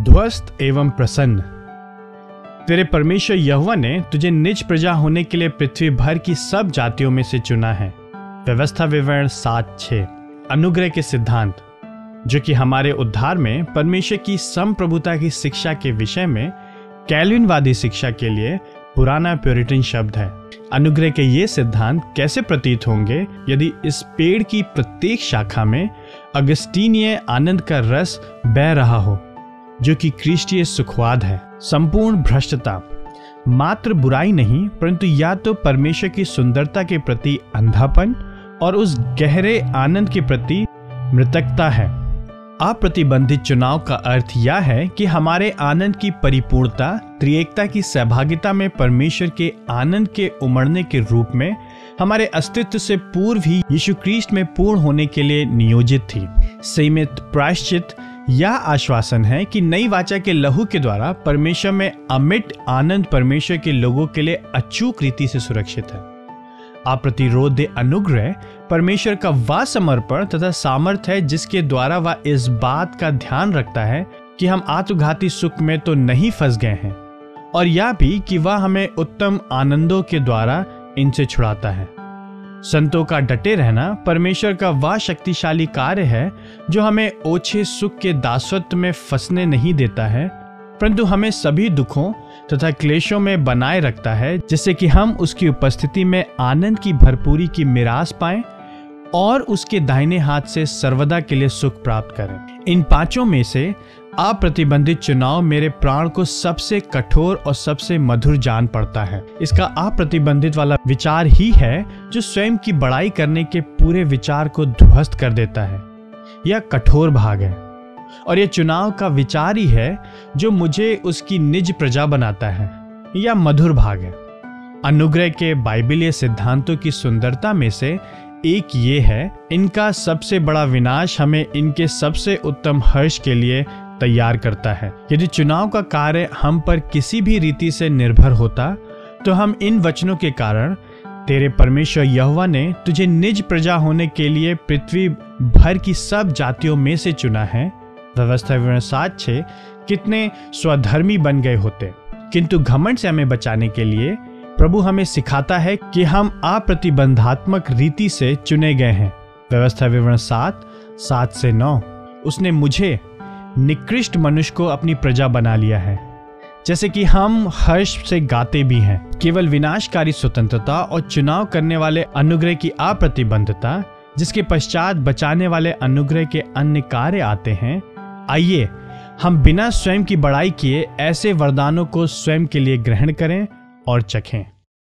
ध्वस्त एवं प्रसन्न। तेरे परमेश्वर यहुआ ने तुझे निज प्रजा होने के लिए पृथ्वी भर की सब जातियों में से चुना है। व्यवस्था विवरण सात छ। अनुग्रह के सिद्धांत। जो कि हमारे उद्धार में परमेश्वर की संप्रभुता की शिक्षा के विषय में कैलविनवादी शिक्षा के लिए पुराना प्योरिटन शब्द है। अनुग्रह के ये सिद्धांत कैसे प्रतीत होंगे? यदि इस पेड़ की प्रत्येक शाखा में अगस्टीनीय आनंद का रस बह रहा हो जो कि क्रिस्टीय सुखवाद है, संपूर्ण भ्रष्टता। मात्र बुराई नहीं, परंतु या तो परमेश्वर की सुंदरता के प्रति अंधापन और उस गहरे आनंद के प्रति मृतकता है। अप्रतिबंधित चुनाव का अर्थ यह है कि हमारे आनंद की परिपूर्णता, त्रिएकता की सहभागिता में परमेश्वर के आनंद के उमड़ने के रूप में हमारे अस्तित्व से पूर्व ही यीशु क्रिस्ट में पूर्ण होने के लिए नियोजित थी। सीमित, प्रायश्चित यह आश्वासन है कि नई वाचा के लहू के द्वारा परमेश्वर में अमिट आनंद परमेश्वर के लोगों के लिए अचूक रीति से सुरक्षित है। अप्रतिरोध अनुग्रह परमेश्वर का वह समर्पण तथा सामर्थ्य है जिसके द्वारा वह इस बात का ध्यान रखता है कि हम आत्मघाती सुख में तो नहीं फंस गए हैं और यह भी कि वह हमें उत्तम आनंदों के द्वारा इनसे छुड़ाता है। संतों का डटे रहना परमेश्वर का वह शक्तिशाली कार्य है, जो हमें ओछे सुख के दासत्व में फंसने नहीं देता है, परंतु हमें सभी दुखों तथा क्लेशों में बनाए रखता है, जिससे कि हम उसकी उपस्थिति में आनंद की भरपूरी की मिरास पाएँ और उसके दाहिने हाथ से सर्वदा के लिए सुख प्राप्त करें। इन पाँचों में से अप्रतिबंधित चुनाव मेरे प्राण को सबसे कठोर और सबसे मधुर जान पड़ता है। इसका अप्रतिबंधित वाला विचार ही है जो स्वयं की बड़ाई करने के पूरे विचार को ध्वस्त कर देता है। यह कठोर भाग है। और यह चुनाव का विचार ही है जो मुझे उसकी निज प्रजा बनाता है। यह मधुर भाग है। अनुग्रह के बाइबिलीय सिद्धांतों की सुंदरता में से एक ये है, इनका सबसे बड़ा विनाश हमें इनके सबसे उत्तम हर्ष के लिए तैयार करता है। यदि चुनाव का कार्य हम पर किसी भी रीति से निर्भर होता तो हम इन वचनों के कारण, तेरे परमेश्वर यहोवा ने तुझे निज प्रजा होने के लिए पृथ्वी भर की सब जातियों में से चुना है। व्यवस्था सात छे कितने स्वधर्मी बन गए होते। किंतु घमंड से हमें बचाने के लिए, प्रभु हमें सिखाता है कि हम अप्रतिबंधात्मक रीति से चुने गए हैं। व्यवस्था विवरण सात सात से नौ। उसने मुझे निकृष्ट मनुष्य को अपनी प्रजा बना लिया है। जैसे कि हम हर्ष से गाते भी हैं। केवल विनाशकारी स्वतंत्रता और चुनाव करने वाले अनुग्रह की अप्रतिबंधता, जिसके पश्चात बचाने वाले अनुग्रह के अन्य कार्य आते हैं। आइए, हम बिना स्वयं की बड़ाई किए ऐसे वरदानों को स्वयं के लिए ग्रहण करें और चखें।